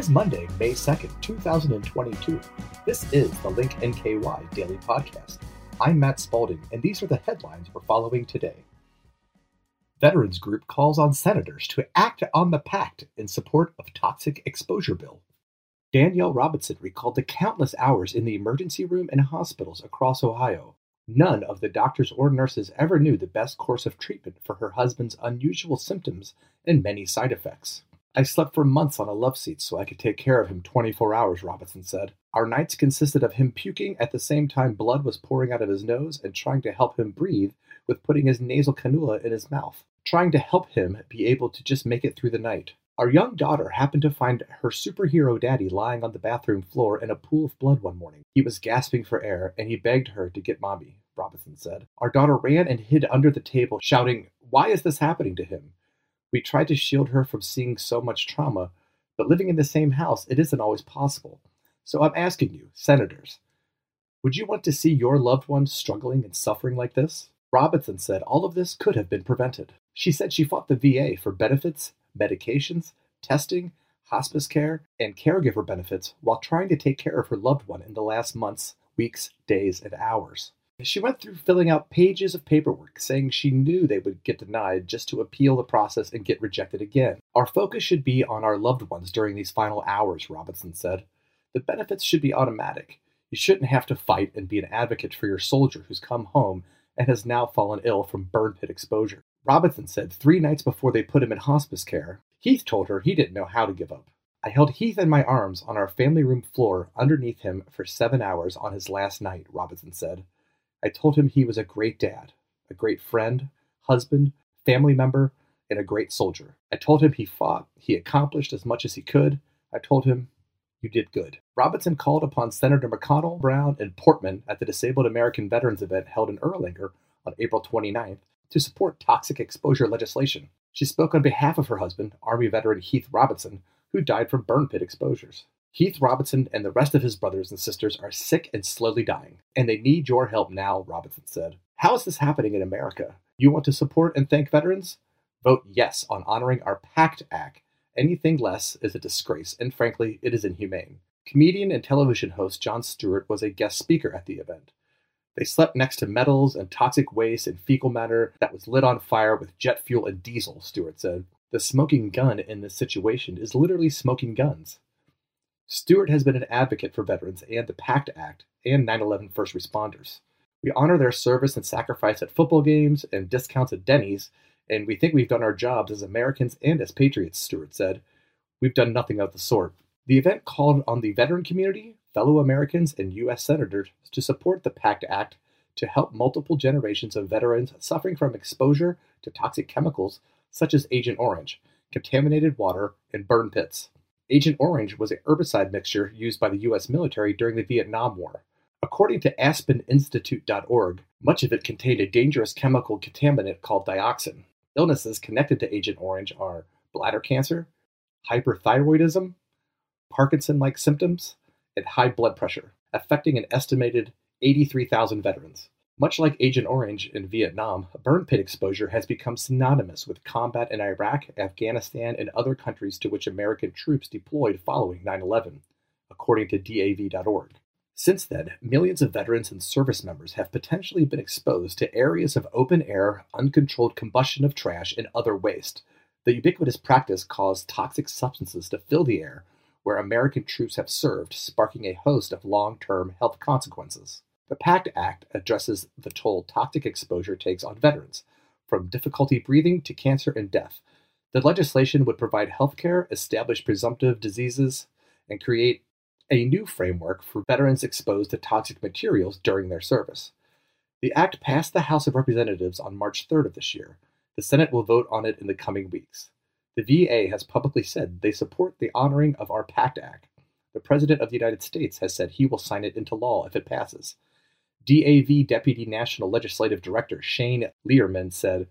is Monday, May 2nd, 2022. This is the Link NKY Daily Podcast. I'm Matt Spalding, and these are the headlines we're following today. Veterans Group calls on senators to act on the pact in support of toxic exposure bill. Danielle Robinson recalled the countless hours in the emergency room and hospitals across Ohio. None of the doctors or nurses ever knew the best course of treatment for her husband's unusual symptoms and many side effects. I slept for months on a love seat so I could take care of him 24 hours, Robinson said. Our nights consisted of him puking at the same time blood was pouring out of his nose and trying to help him breathe with putting his nasal cannula in his mouth, trying to help him be able to just make it through the night. Our young daughter happened to find her superhero daddy lying on the bathroom floor in a pool of blood one morning. He was gasping for air and he begged her to get mommy, Robinson said. Our daughter ran and hid under the table, shouting, Why is this happening to him? We tried to shield her from seeing so much trauma, but living in the same house, it isn't always possible. So I'm asking you, senators, would you want to see your loved one struggling and suffering like this? Robinson said all of this could have been prevented. She said she fought the VA for benefits, medications, testing, hospice care, and caregiver benefits while trying to take care of her loved one in the last months, weeks, days, and hours. She went through filling out pages of paperwork saying she knew they would get denied just to appeal the process and get rejected again. Our focus should be on our loved ones during these final hours, Robinson said. The benefits should be automatic. You shouldn't have to fight and be an advocate for your soldier who's come home and has now fallen ill from burn pit exposure. Robinson said three nights before they put him in hospice care, Heath told her he didn't know how to give up. I held Heath in my arms on our family room floor underneath him for seven hours on his last night, Robinson said. I told him he was a great dad, a great friend, husband, family member, and a great soldier. I told him he fought, he accomplished as much as he could. I told him, You did good. Robinson called upon Senator McConnell, Brown, and Portman at the Disabled American Veterans event held in Erlanger on April 29th to support toxic exposure legislation. She spoke on behalf of her husband, Army veteran Heath Robinson, who died from burn pit exposures. Heath Robinson and the rest of his brothers and sisters are sick and slowly dying, and they need your help now, Robinson said. How is this happening in America? You want to support and thank veterans? Vote yes on honoring our PACT Act. Anything less is a disgrace, and frankly, it is inhumane. Comedian and television host Jon Stewart was a guest speaker at the event. They slept next to metals and toxic waste and fecal matter that was lit on fire with jet fuel and diesel, Stewart said. The smoking gun in this situation is literally smoking guns. Stewart has been an advocate for veterans and the PACT Act and 9 11 first responders. We honor their service and sacrifice at football games and discounts at Denny's, and we think we've done our jobs as Americans and as patriots, Stewart said. We've done nothing of the sort. The event called on the veteran community, fellow Americans, and U.S. senators to support the PACT Act to help multiple generations of veterans suffering from exposure to toxic chemicals such as Agent Orange, contaminated water, and burn pits. Agent Orange was a herbicide mixture used by the U.S. military during the Vietnam War. According to AspenInstitute.org, much of it contained a dangerous chemical contaminant called dioxin. Illnesses connected to Agent Orange are bladder cancer, hyperthyroidism, Parkinson like symptoms, and high blood pressure, affecting an estimated 83,000 veterans. Much like Agent Orange in Vietnam, burn pit exposure has become synonymous with combat in Iraq, Afghanistan, and other countries to which American troops deployed following 9 11, according to DAV.org. Since then, millions of veterans and service members have potentially been exposed to areas of open air, uncontrolled combustion of trash and other waste. The ubiquitous practice caused toxic substances to fill the air where American troops have served, sparking a host of long term health consequences. The PACT Act addresses the toll toxic exposure takes on veterans, from difficulty breathing to cancer and death. The legislation would provide health care, establish presumptive diseases, and create a new framework for veterans exposed to toxic materials during their service. The act passed the House of Representatives on March 3rd of this year. The Senate will vote on it in the coming weeks. The VA has publicly said they support the honoring of our PACT Act. The President of the United States has said he will sign it into law if it passes. DAV Deputy National Legislative Director Shane Liermann said,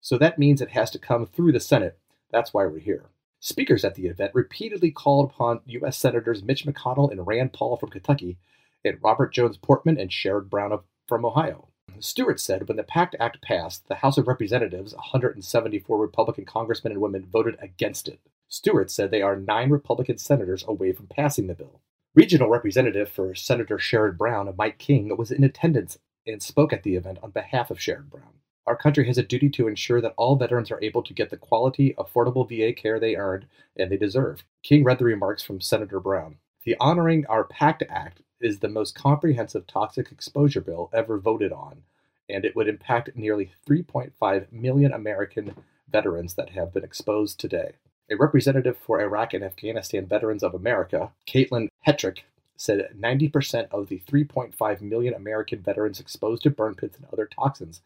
So that means it has to come through the Senate. That's why we're here. Speakers at the event repeatedly called upon U.S. Senators Mitch McConnell and Rand Paul from Kentucky, and Robert Jones Portman and Sherrod Brown from Ohio. Stewart said when the PACT Act passed, the House of Representatives, 174 Republican congressmen and women, voted against it. Stewart said they are nine Republican senators away from passing the bill. Regional Representative for Senator Sherrod Brown, Mike King, was in attendance and spoke at the event on behalf of Sherrod Brown. Our country has a duty to ensure that all veterans are able to get the quality, affordable VA care they earned and they deserve. King read the remarks from Senator Brown. The Honoring Our PACT Act is the most comprehensive toxic exposure bill ever voted on, and it would impact nearly 3.5 million American veterans that have been exposed today. A representative for Iraq and Afghanistan Veterans of America, Caitlin Hetrick, said 90% of the 3.5 million American veterans exposed to burn pits and other toxins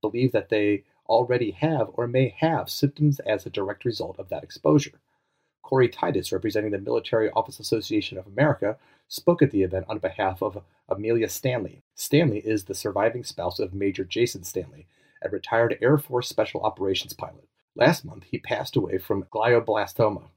believe that they already have or may have symptoms as a direct result of that exposure. Corey Titus, representing the Military Office Association of America, spoke at the event on behalf of Amelia Stanley. Stanley is the surviving spouse of Major Jason Stanley, a retired Air Force Special Operations pilot. Last month, he passed away from glioblastoma,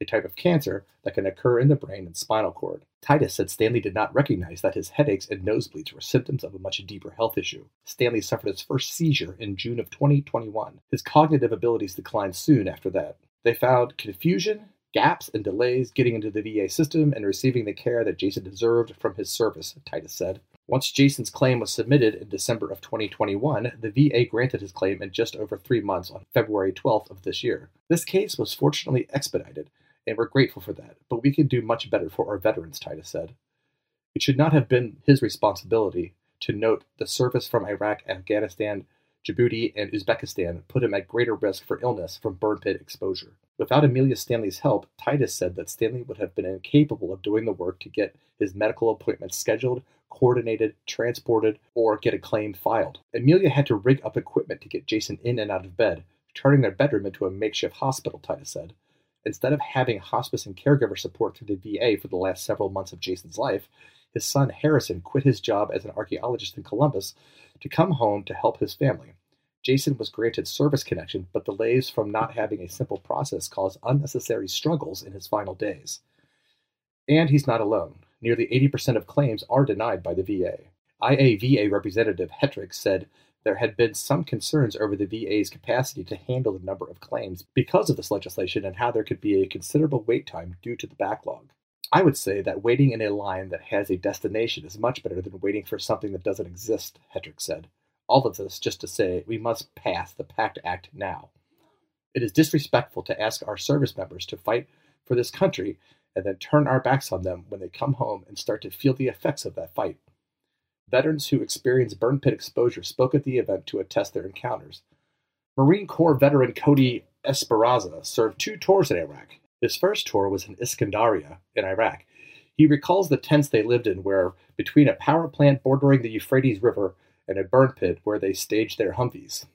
a type of cancer that can occur in the brain and spinal cord. Titus said Stanley did not recognize that his headaches and nosebleeds were symptoms of a much deeper health issue. Stanley suffered his first seizure in June of 2021. His cognitive abilities declined soon after that. They found confusion, gaps, and delays getting into the VA system and receiving the care that Jason deserved from his service, Titus said. Once Jason's claim was submitted in December of 2021, the VA granted his claim in just over three months on February 12th of this year. This case was fortunately expedited, and we're grateful for that, but we can do much better for our veterans, Titus said. It should not have been his responsibility to note the service from Iraq, Afghanistan, Djibouti, and Uzbekistan put him at greater risk for illness from burn pit exposure. Without Amelia Stanley's help, Titus said that Stanley would have been incapable of doing the work to get his medical appointments scheduled, coordinated, transported, or get a claim filed. Amelia had to rig up equipment to get Jason in and out of bed, turning their bedroom into a makeshift hospital, Titus said. Instead of having hospice and caregiver support through the VA for the last several months of Jason's life, his son Harrison quit his job as an archaeologist in Columbus to come home to help his family. Jason was granted service connection, but delays from not having a simple process caused unnecessary struggles in his final days. And he's not alone. Nearly 80% of claims are denied by the VA. IAVA Representative Hetrick said there had been some concerns over the VA's capacity to handle the number of claims because of this legislation and how there could be a considerable wait time due to the backlog. I would say that waiting in a line that has a destination is much better than waiting for something that doesn't exist, Hetrick said. All of this just to say we must pass the PACT Act now. It is disrespectful to ask our service members to fight for this country and then turn our backs on them when they come home and start to feel the effects of that fight. Veterans who experienced burn pit exposure spoke at the event to attest their encounters. Marine Corps veteran Cody Esperanza served two tours in Iraq. His first tour was in Iskandaria in Iraq. He recalls the tents they lived in where between a power plant bordering the Euphrates River and a burn pit where they staged their Humvees.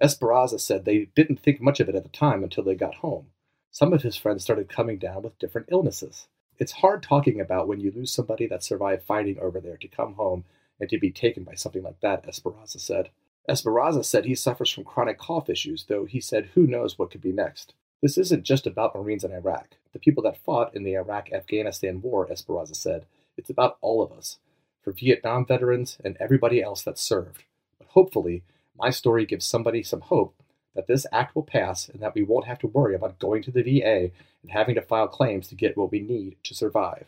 Esperanza said they didn't think much of it at the time until they got home. Some of his friends started coming down with different illnesses. It's hard talking about when you lose somebody that survived fighting over there to come home and to be taken by something like that, Esperanza said. Esperanza said he suffers from chronic cough issues, though he said who knows what could be next. This isn't just about Marines in Iraq. The people that fought in the Iraq Afghanistan war, Esperanza said. It's about all of us, for Vietnam veterans and everybody else that served. But hopefully, my story gives somebody some hope that this act will pass and that we won't have to worry about going to the VA and having to file claims to get what we need to survive.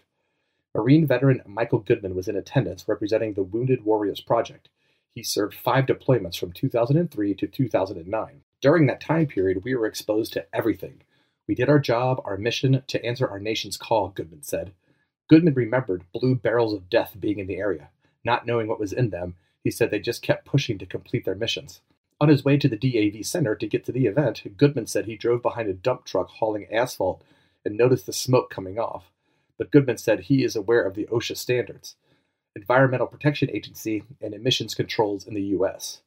Marine veteran Michael Goodman was in attendance representing the Wounded Warriors Project. He served five deployments from 2003 to 2009. During that time period, we were exposed to everything. We did our job, our mission, to answer our nation's call, Goodman said. Goodman remembered blue barrels of death being in the area. Not knowing what was in them, he said they just kept pushing to complete their missions. On his way to the DAV Center to get to the event, Goodman said he drove behind a dump truck hauling asphalt and noticed the smoke coming off but Goodman said he is aware of the OSHA standards, Environmental Protection Agency, and emissions controls in the U.S.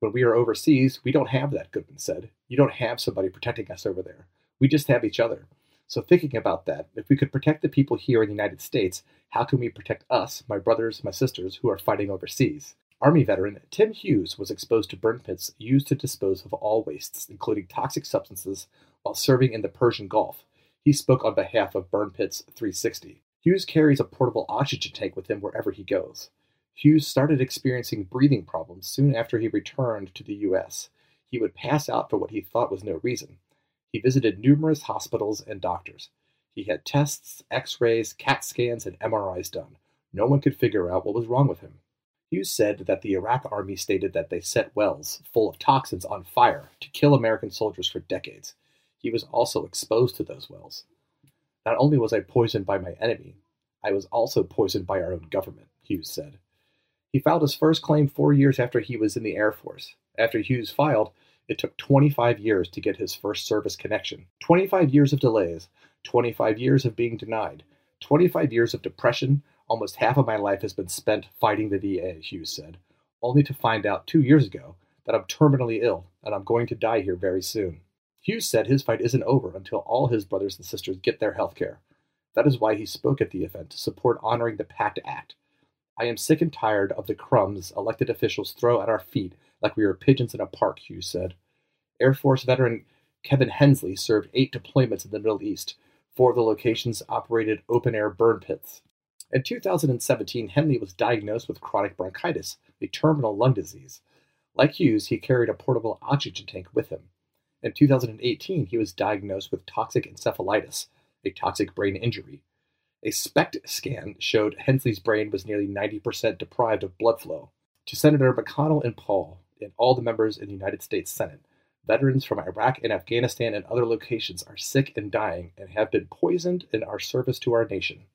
When we are overseas, we don't have that, Goodman said. You don't have somebody protecting us over there. We just have each other. So, thinking about that, if we could protect the people here in the United States, how can we protect us, my brothers, my sisters, who are fighting overseas? Army veteran Tim Hughes was exposed to burn pits used to dispose of all wastes, including toxic substances, while serving in the Persian Gulf. He spoke on behalf of Burn Pits 360. Hughes carries a portable oxygen tank with him wherever he goes. Hughes started experiencing breathing problems soon after he returned to the U.S. He would pass out for what he thought was no reason. He visited numerous hospitals and doctors. He had tests, x rays, CAT scans, and MRIs done. No one could figure out what was wrong with him. Hughes said that the Iraq army stated that they set wells full of toxins on fire to kill American soldiers for decades. He was also exposed to those wells. Not only was I poisoned by my enemy, I was also poisoned by our own government, Hughes said. He filed his first claim four years after he was in the Air Force. After Hughes filed, it took 25 years to get his first service connection. 25 years of delays, 25 years of being denied, 25 years of depression, Almost half of my life has been spent fighting the VA, Hughes said, only to find out two years ago that I'm terminally ill and I'm going to die here very soon. Hughes said his fight isn't over until all his brothers and sisters get their health care. That is why he spoke at the event to support honoring the PACT Act. I am sick and tired of the crumbs elected officials throw at our feet like we are pigeons in a park, Hughes said. Air Force veteran Kevin Hensley served eight deployments in the Middle East. Four of the locations operated open air burn pits. In 2017, Henley was diagnosed with chronic bronchitis, a terminal lung disease. Like Hughes, he carried a portable oxygen tank with him. In 2018, he was diagnosed with toxic encephalitis, a toxic brain injury. A SPECT scan showed Hensley's brain was nearly 90% deprived of blood flow. To Senator McConnell and Paul, and all the members in the United States Senate, veterans from Iraq and Afghanistan and other locations are sick and dying and have been poisoned in our service to our nation.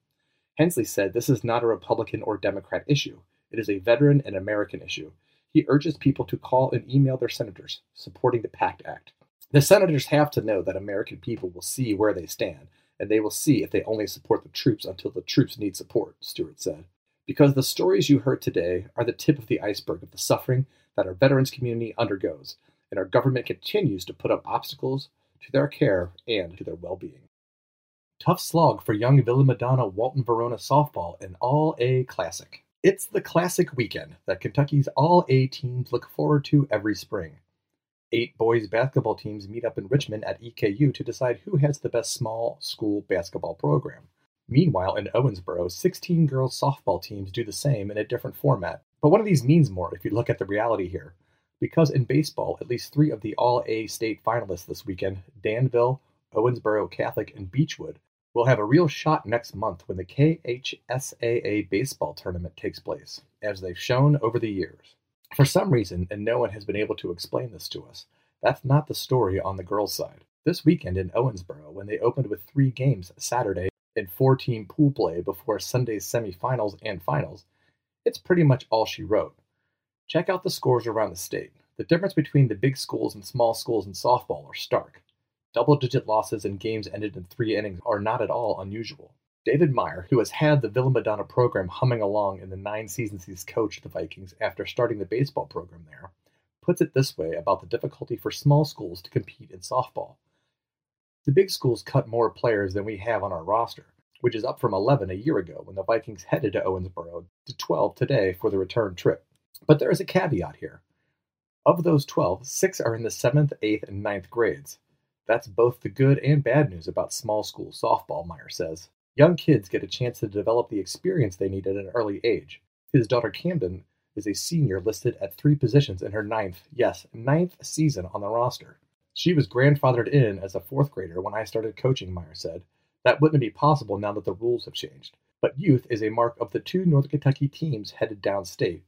Hensley said this is not a Republican or Democrat issue. It is a veteran and American issue. He urges people to call and email their senators supporting the PACT Act. The senators have to know that American people will see where they stand, and they will see if they only support the troops until the troops need support, Stewart said. Because the stories you heard today are the tip of the iceberg of the suffering that our veterans community undergoes, and our government continues to put up obstacles to their care and to their well being. Tough slog for young Villa Madonna Walton Verona softball in All A Classic. It's the classic weekend that Kentucky's All A teams look forward to every spring. Eight boys basketball teams meet up in Richmond at EKU to decide who has the best small school basketball program. Meanwhile, in Owensboro, 16 girls softball teams do the same in a different format. But one of these means more if you look at the reality here. Because in baseball, at least three of the All A state finalists this weekend, Danville, Owensboro Catholic, and Beechwood, We'll have a real shot next month when the KHSAA baseball tournament takes place, as they've shown over the years. For some reason, and no one has been able to explain this to us, that's not the story on the girls' side. This weekend in Owensboro, when they opened with three games Saturday and four team pool play before Sunday's semifinals and finals, it's pretty much all she wrote. Check out the scores around the state. The difference between the big schools and small schools in softball are stark. Double-digit losses in games ended in three innings are not at all unusual. David Meyer, who has had the Villa Madonna program humming along in the nine seasons he's coached the Vikings after starting the baseball program there, puts it this way about the difficulty for small schools to compete in softball. The big schools cut more players than we have on our roster, which is up from 11 a year ago when the Vikings headed to Owensboro to 12 today for the return trip. But there is a caveat here. Of those 12, six are in the 7th, 8th, and ninth grades. That's both the good and bad news about small school softball, Meyer says. Young kids get a chance to develop the experience they need at an early age. His daughter Camden is a senior listed at three positions in her ninth, yes, ninth season on the roster. She was grandfathered in as a fourth grader when I started coaching, Meyer said. That wouldn't be possible now that the rules have changed. But youth is a mark of the two Northern Kentucky teams headed downstate.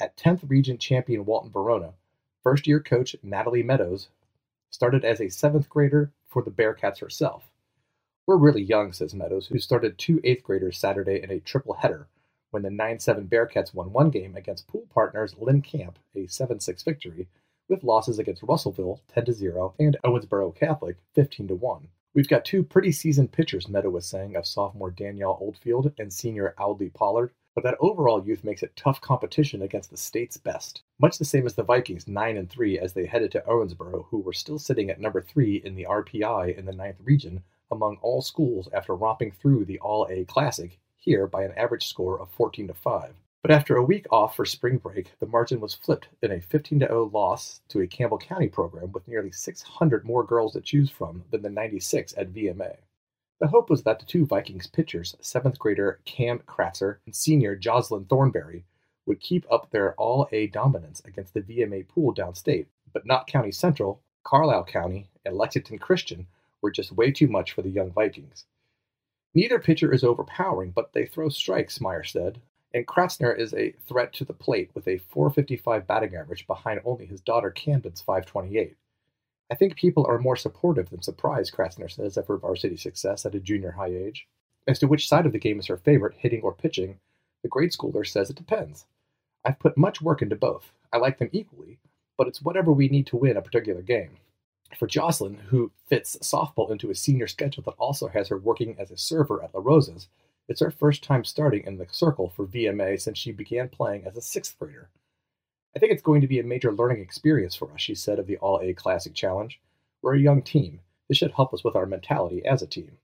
At 10th region champion Walton Verona, first year coach Natalie Meadows started as a seventh grader for the Bearcats herself. We're really young, says Meadows, who started two eighth graders Saturday in a triple header when the 9 7 Bearcats won one game against pool partners Lynn Camp, a 7 6 victory, with losses against Russellville 10 0 and Owensboro Catholic 15 1. We've got two pretty seasoned pitchers, Meadow was saying of sophomore Danielle Oldfield and senior Audley Pollard, but that overall youth makes it tough competition against the state's best. Much the same as the Vikings 9 and 3 as they headed to Owensboro, who were still sitting at number 3 in the RPI in the ninth region among all schools after romping through the All A Classic here by an average score of 14 to 5. But after a week off for spring break, the margin was flipped in a 15 0 loss to a Campbell County program with nearly 600 more girls to choose from than the 96 at VMA. The hope was that the two Vikings pitchers, seventh grader Cam Kratzer and senior Jocelyn Thornberry, would keep up their All A dominance against the VMA pool downstate, but Knott County Central Carlisle County and Lexington Christian were just way too much for the young Vikings. Neither pitcher is overpowering, but they throw strikes, Meyer said, and Kratzner is a threat to the plate with a 455 batting average behind only his daughter Camden's 528. I think people are more supportive than surprised, Kratzner says, of her varsity success at a junior high age. As to which side of the game is her favorite, hitting or pitching, the grade schooler says it depends. I've put much work into both. I like them equally, but it's whatever we need to win a particular game. For Jocelyn, who fits softball into a senior schedule that also has her working as a server at La Rosa's, it's her first time starting in the circle for VMA since she began playing as a sixth grader. I think it's going to be a major learning experience for us, she said of the All A Classic Challenge. We're a young team. This should help us with our mentality as a team.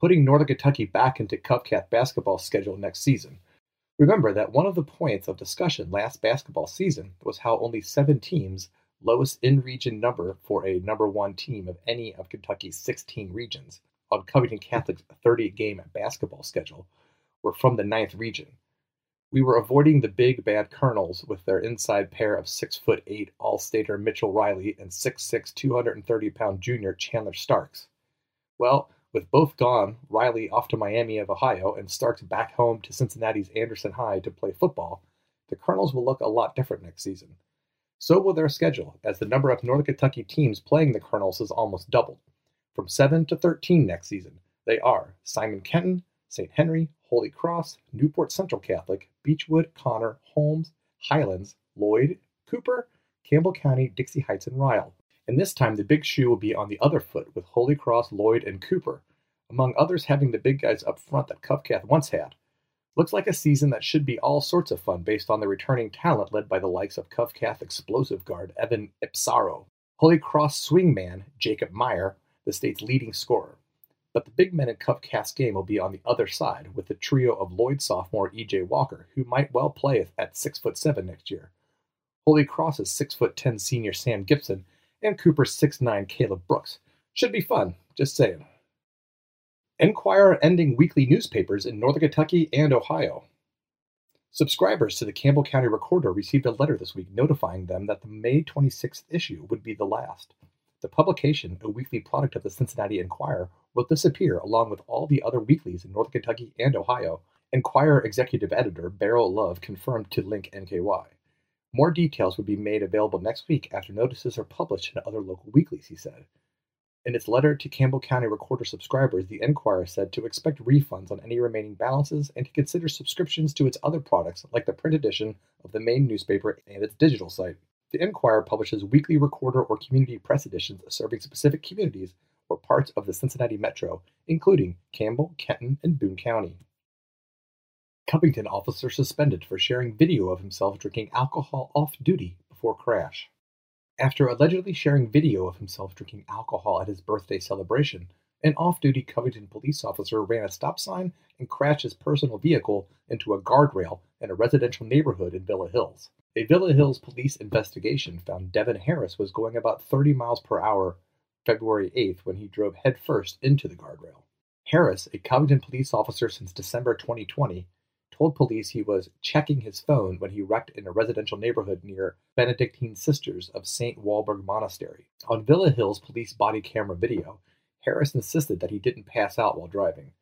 Putting Northern Kentucky back into Covcath basketball schedule next season. Remember that one of the points of discussion last basketball season was how only seven teams, lowest in region number for a number one team of any of Kentucky's 16 regions, on Covington Catholic's 30 game basketball schedule, were from the ninth region. We were avoiding the big bad Colonels with their inside pair of six foot eight All Stater Mitchell Rylee and 6'6, 230 pound junior Chandler Starks. Well, with both gone, Rylee off to Miami of Ohio and Starks back home to Cincinnati's Anderson High to play football, the Colonels will look a lot different next season. So will their schedule, as the number of Northern Kentucky teams playing the Colonels has almost doubled. From 7 to 13 next season, they are Simon Kenton, St. Henry, Holy Cross, Newport Central Catholic, Beechwood, Conner, Holmes, Highlands, Lloyd, Cooper, Campbell County, Dixie Heights, and Ryle. And this time the big shoe will be on the other foot with Holy Cross, Lloyd, and Cooper, among others having the big guys up front that Covcath once had. Looks like a season that should be all sorts of fun based on the returning talent led by the likes of Covcath explosive guard Evan Ipsaro, Holy Cross swingman Jacob Meyer, the state's leading scorer. But the big men in Covcath's game will be on the other side with the trio of Lloyd sophomore E.J. Walker, who might well play at six foot seven next year. Holy Cross's six foot ten senior Sam Gibson and Cooper's six nine Caleb Brooks. Should be fun, just saying. Enquirer ending weekly newspapers in Northern Kentucky and Ohio. Subscribers to the Campbell County Recorder received a letter this week notifying them that the May 26th issue would be the last. The publication, a weekly product of the Cincinnati Enquirer, will disappear along with all the other weeklies in Northern Kentucky and Ohio. Enquirer executive editor Beryl Love confirmed to Link NKY. More details will be made available next week after notices are published in other local weeklies, he said. In its letter to Campbell County Recorder subscribers, the Enquirer said to expect refunds on any remaining balances and to consider subscriptions to its other products like the print edition of the main newspaper and its digital site. The Enquirer publishes weekly recorder or community press editions serving specific communities or parts of the Cincinnati metro, including Campbell, Kenton, and Boone County. Covington officer suspended for sharing video of himself drinking alcohol off duty before crash. After allegedly sharing video of himself drinking alcohol at his birthday celebration, an off duty Covington police officer ran a stop sign and crashed his personal vehicle into a guardrail in a residential neighborhood in Villa Hills. A Villa Hills police investigation found Devin Harris was going about 30 miles per hour February 8th when he drove headfirst into the guardrail. Harris, a Covington police officer since December 2020, told police he was checking his phone when he wrecked in a residential neighborhood near Benedictine Sisters of St. Walburg Monastery. On Villa Hills police body camera video, Harris insisted that he didn't pass out while driving.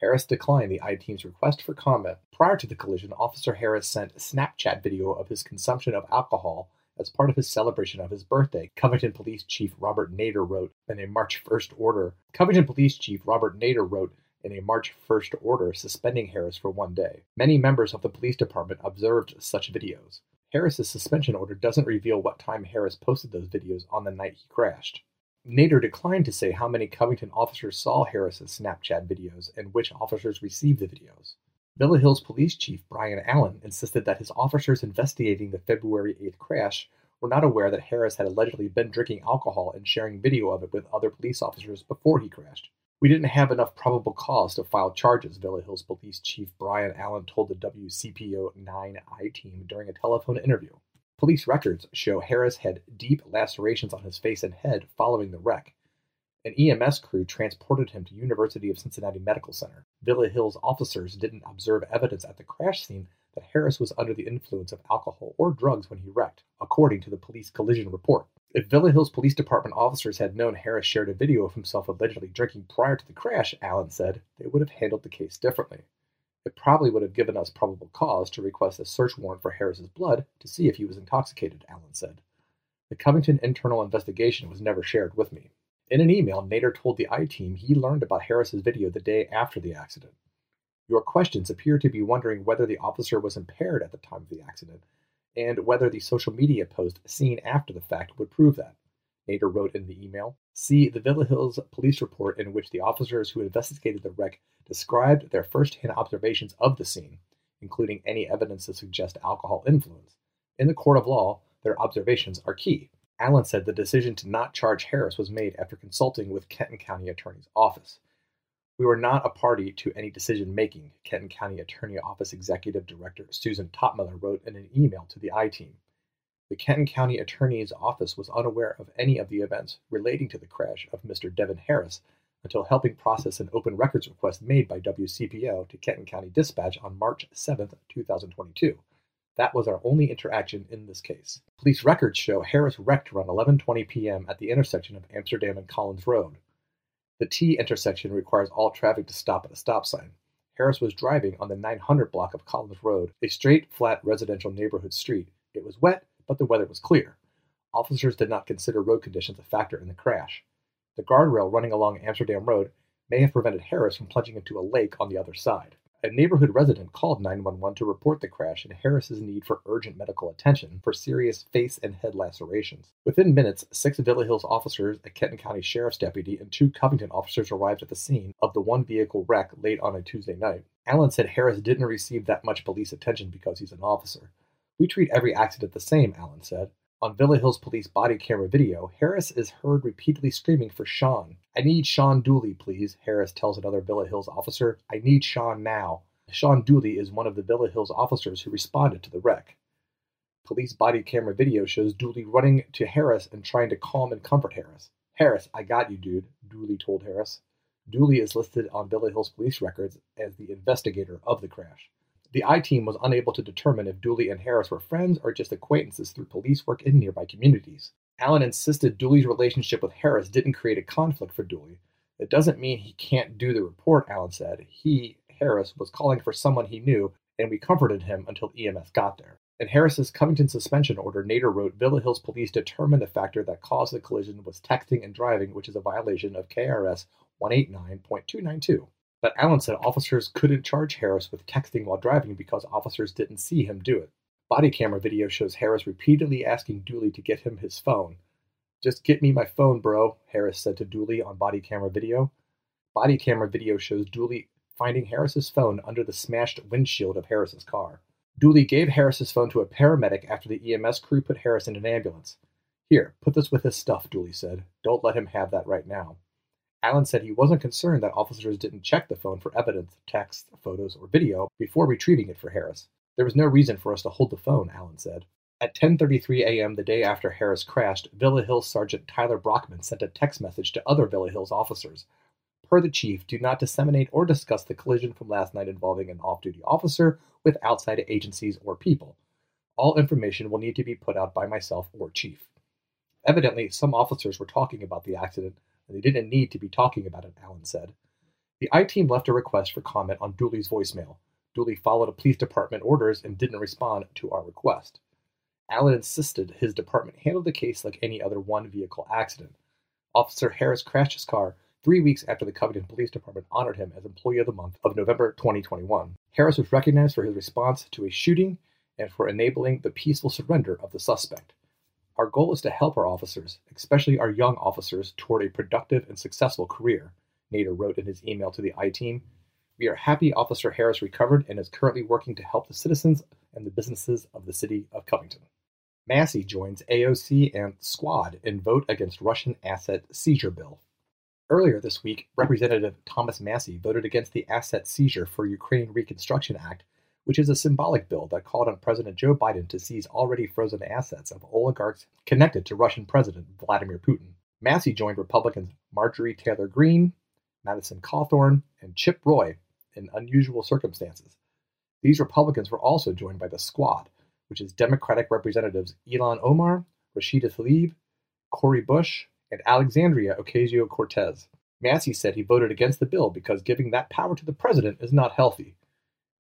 Harris declined the I team's request for comment. Prior to the collision, Officer Harris sent Snapchat video of his consumption of alcohol as part of his celebration of his birthday. Covington Police Chief Robert Nader wrote in a March 1st order. Covington Police Chief Robert Nader wrote in a March 1st order suspending Harris for one day. Many members of the police department observed such videos. Harris's suspension order doesn't reveal what time Harris posted those videos on the night he crashed. Nader declined to say how many Covington officers saw Harris's Snapchat videos and which officers received the videos. Villa Hills Police Chief Brian Allen insisted that his officers investigating the February 8th crash were not aware that Harris had allegedly been drinking alcohol and sharing video of it with other police officers before he crashed. We didn't have enough probable cause to file charges, Villa Hills Police Chief Brian Allen told the WCPO 9I team during a telephone interview. Police records show Harris had deep lacerations on his face and head following the wreck. An EMS crew transported him to University of Cincinnati Medical Center. Villa Hills officers didn't observe evidence at the crash scene that Harris was under the influence of alcohol or drugs when he wrecked, according to the police collision report. If Villa Hills Police Department officers had known Harris shared a video of himself allegedly drinking prior to the crash, Allen said, they would have handled the case differently. It probably would have given us probable cause to request a search warrant for Harris's blood to see if he was intoxicated, Allen said. The Covington internal investigation was never shared with me. In an email, Nader told the I team he learned about Harris's video the day after the accident. Your questions appear to be wondering whether the officer was impaired at the time of the accident, and whether the social media post seen after the fact would prove that. Nader wrote in the email See the Villa Hills police report in which the officers who investigated the wreck described their first hand observations of the scene, including any evidence to suggest alcohol influence. In the court of law, their observations are key. Allen said the decision to not charge Harris was made after consulting with Kenton County Attorney's Office. We were not a party to any decision making, Kenton County Attorney Office Executive Director Susan Topmiller wrote in an email to the I team. The Kenton County Attorney's Office was unaware of any of the events relating to the crash of Mr. Devin Harris until helping process an open records request made by WCPO to Kenton County Dispatch on March 7, 2022. That was our only interaction in this case. Police records show Harris wrecked around 11:20 p.m. at the intersection of Amsterdam and Collins Road. The T intersection requires all traffic to stop at a stop sign. Harris was driving on the 900 block of Collins Road, a straight, flat residential neighborhood street. It was wet, but the weather was clear. Officers did not consider road conditions a factor in the crash. The guardrail running along Amsterdam Road may have prevented Harris from plunging into a lake on the other side. A neighborhood resident called 911 to report the crash and Harris's need for urgent medical attention for serious face and head lacerations. Within minutes, six Villa Hills officers, a Kenton County Sheriff's deputy, and two Covington officers arrived at the scene of the one vehicle wreck late on a Tuesday night. Allen said Harris didn't receive that much police attention because he's an officer. We treat every accident the same, Allen said. On Villa Hills police body camera video, Harris is heard repeatedly screaming for Sean. I need Sean Dooley, please, Harris tells another Villa Hills officer. I need Sean now. Sean Dooley is one of the Villa Hills officers who responded to the wreck. Police body camera video shows Dooley running to Harris and trying to calm and comfort Harris. Harris, I got you, dude, Dooley told Harris. Dooley is listed on Villa Hills police records as the investigator of the crash. The I team was unable to determine if Dooley and Harris were friends or just acquaintances through police work in nearby communities. Allen insisted Dooley's relationship with Harris didn't create a conflict for Dooley. It doesn't mean he can't do the report, Allen said. He, Harris, was calling for someone he knew, and we comforted him until EMS got there. In Harris's Covington suspension order, Nader wrote Villa Hills police determined the factor that caused the collision was texting and driving, which is a violation of KRS 189.292. But Allen said officers couldn't charge Harris with texting while driving because officers didn't see him do it. Body camera video shows Harris repeatedly asking Dooley to get him his phone. Just get me my phone, bro, Harris said to Dooley on body camera video. Body camera video shows Dooley finding Harris's phone under the smashed windshield of Harris's car. Dooley gave Harris's phone to a paramedic after the EMS crew put Harris in an ambulance. Here, put this with his stuff, Dooley said. Don't let him have that right now. Allen said he wasn't concerned that officers didn't check the phone for evidence, text, photos, or video before retrieving it for Harris. There was no reason for us to hold the phone, Allen said. At 10:33 a.m. the day after Harris crashed, Villa Hills Sergeant Tyler Brockman sent a text message to other Villa Hills officers. Per the chief, do not disseminate or discuss the collision from last night involving an off-duty officer with outside agencies or people. All information will need to be put out by myself or chief. Evidently, some officers were talking about the accident and they didn't need to be talking about it, Allen said. The I team left a request for comment on Dooley's voicemail. Dooley followed a police department orders and didn't respond to our request. Allen insisted his department handle the case like any other one vehicle accident. Officer Harris crashed his car three weeks after the Covington Police Department honored him as Employee of the Month of November 2021. Harris was recognized for his response to a shooting and for enabling the peaceful surrender of the suspect. Our goal is to help our officers, especially our young officers, toward a productive and successful career, Nader wrote in his email to the I team. We are happy Officer Harris recovered and is currently working to help the citizens and the businesses of the city of Covington. Massie joins AOC and Squad in vote against Russian asset seizure bill. Earlier this week, Representative Thomas Massie voted against the Asset Seizure for Ukraine Reconstruction Act which is a symbolic bill that called on President Joe Biden to seize already frozen assets of oligarchs connected to Russian President Vladimir Putin. Massie joined Republicans Marjorie Taylor Greene, Madison Cawthorn, and Chip Roy in unusual circumstances. These Republicans were also joined by the Squad, which is Democratic Representatives Ilhan Omar, Rashida Tlaib, Cori Bush, and Alexandria Ocasio Cortez. Massie said he voted against the bill because giving that power to the president is not healthy.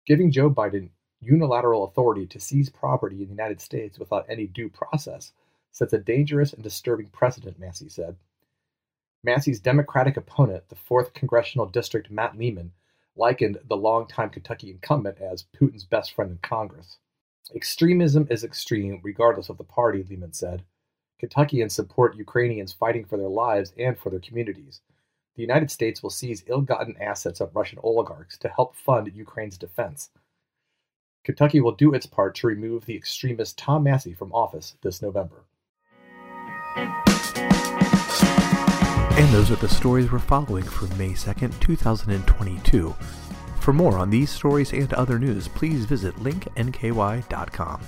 Giving Joe Biden unilateral authority to seize property in the United States without any due process sets a dangerous and disturbing precedent, Massie said. Massie's Democratic opponent, the 4th Congressional District Matt Lehman, likened the longtime Kentucky incumbent as Putin's best friend in Congress. Extremism is extreme regardless of the party, Lehman said. Kentuckians support Ukrainians fighting for their lives and for their communities. The United States will seize ill gotten assets of Russian oligarchs to help fund Ukraine's defense. Kentucky will do its part to remove the extremist Tom Massie from office this November. And those are the stories we're following for May 2nd, 2022. For more on these stories and other news, please visit linknky.com.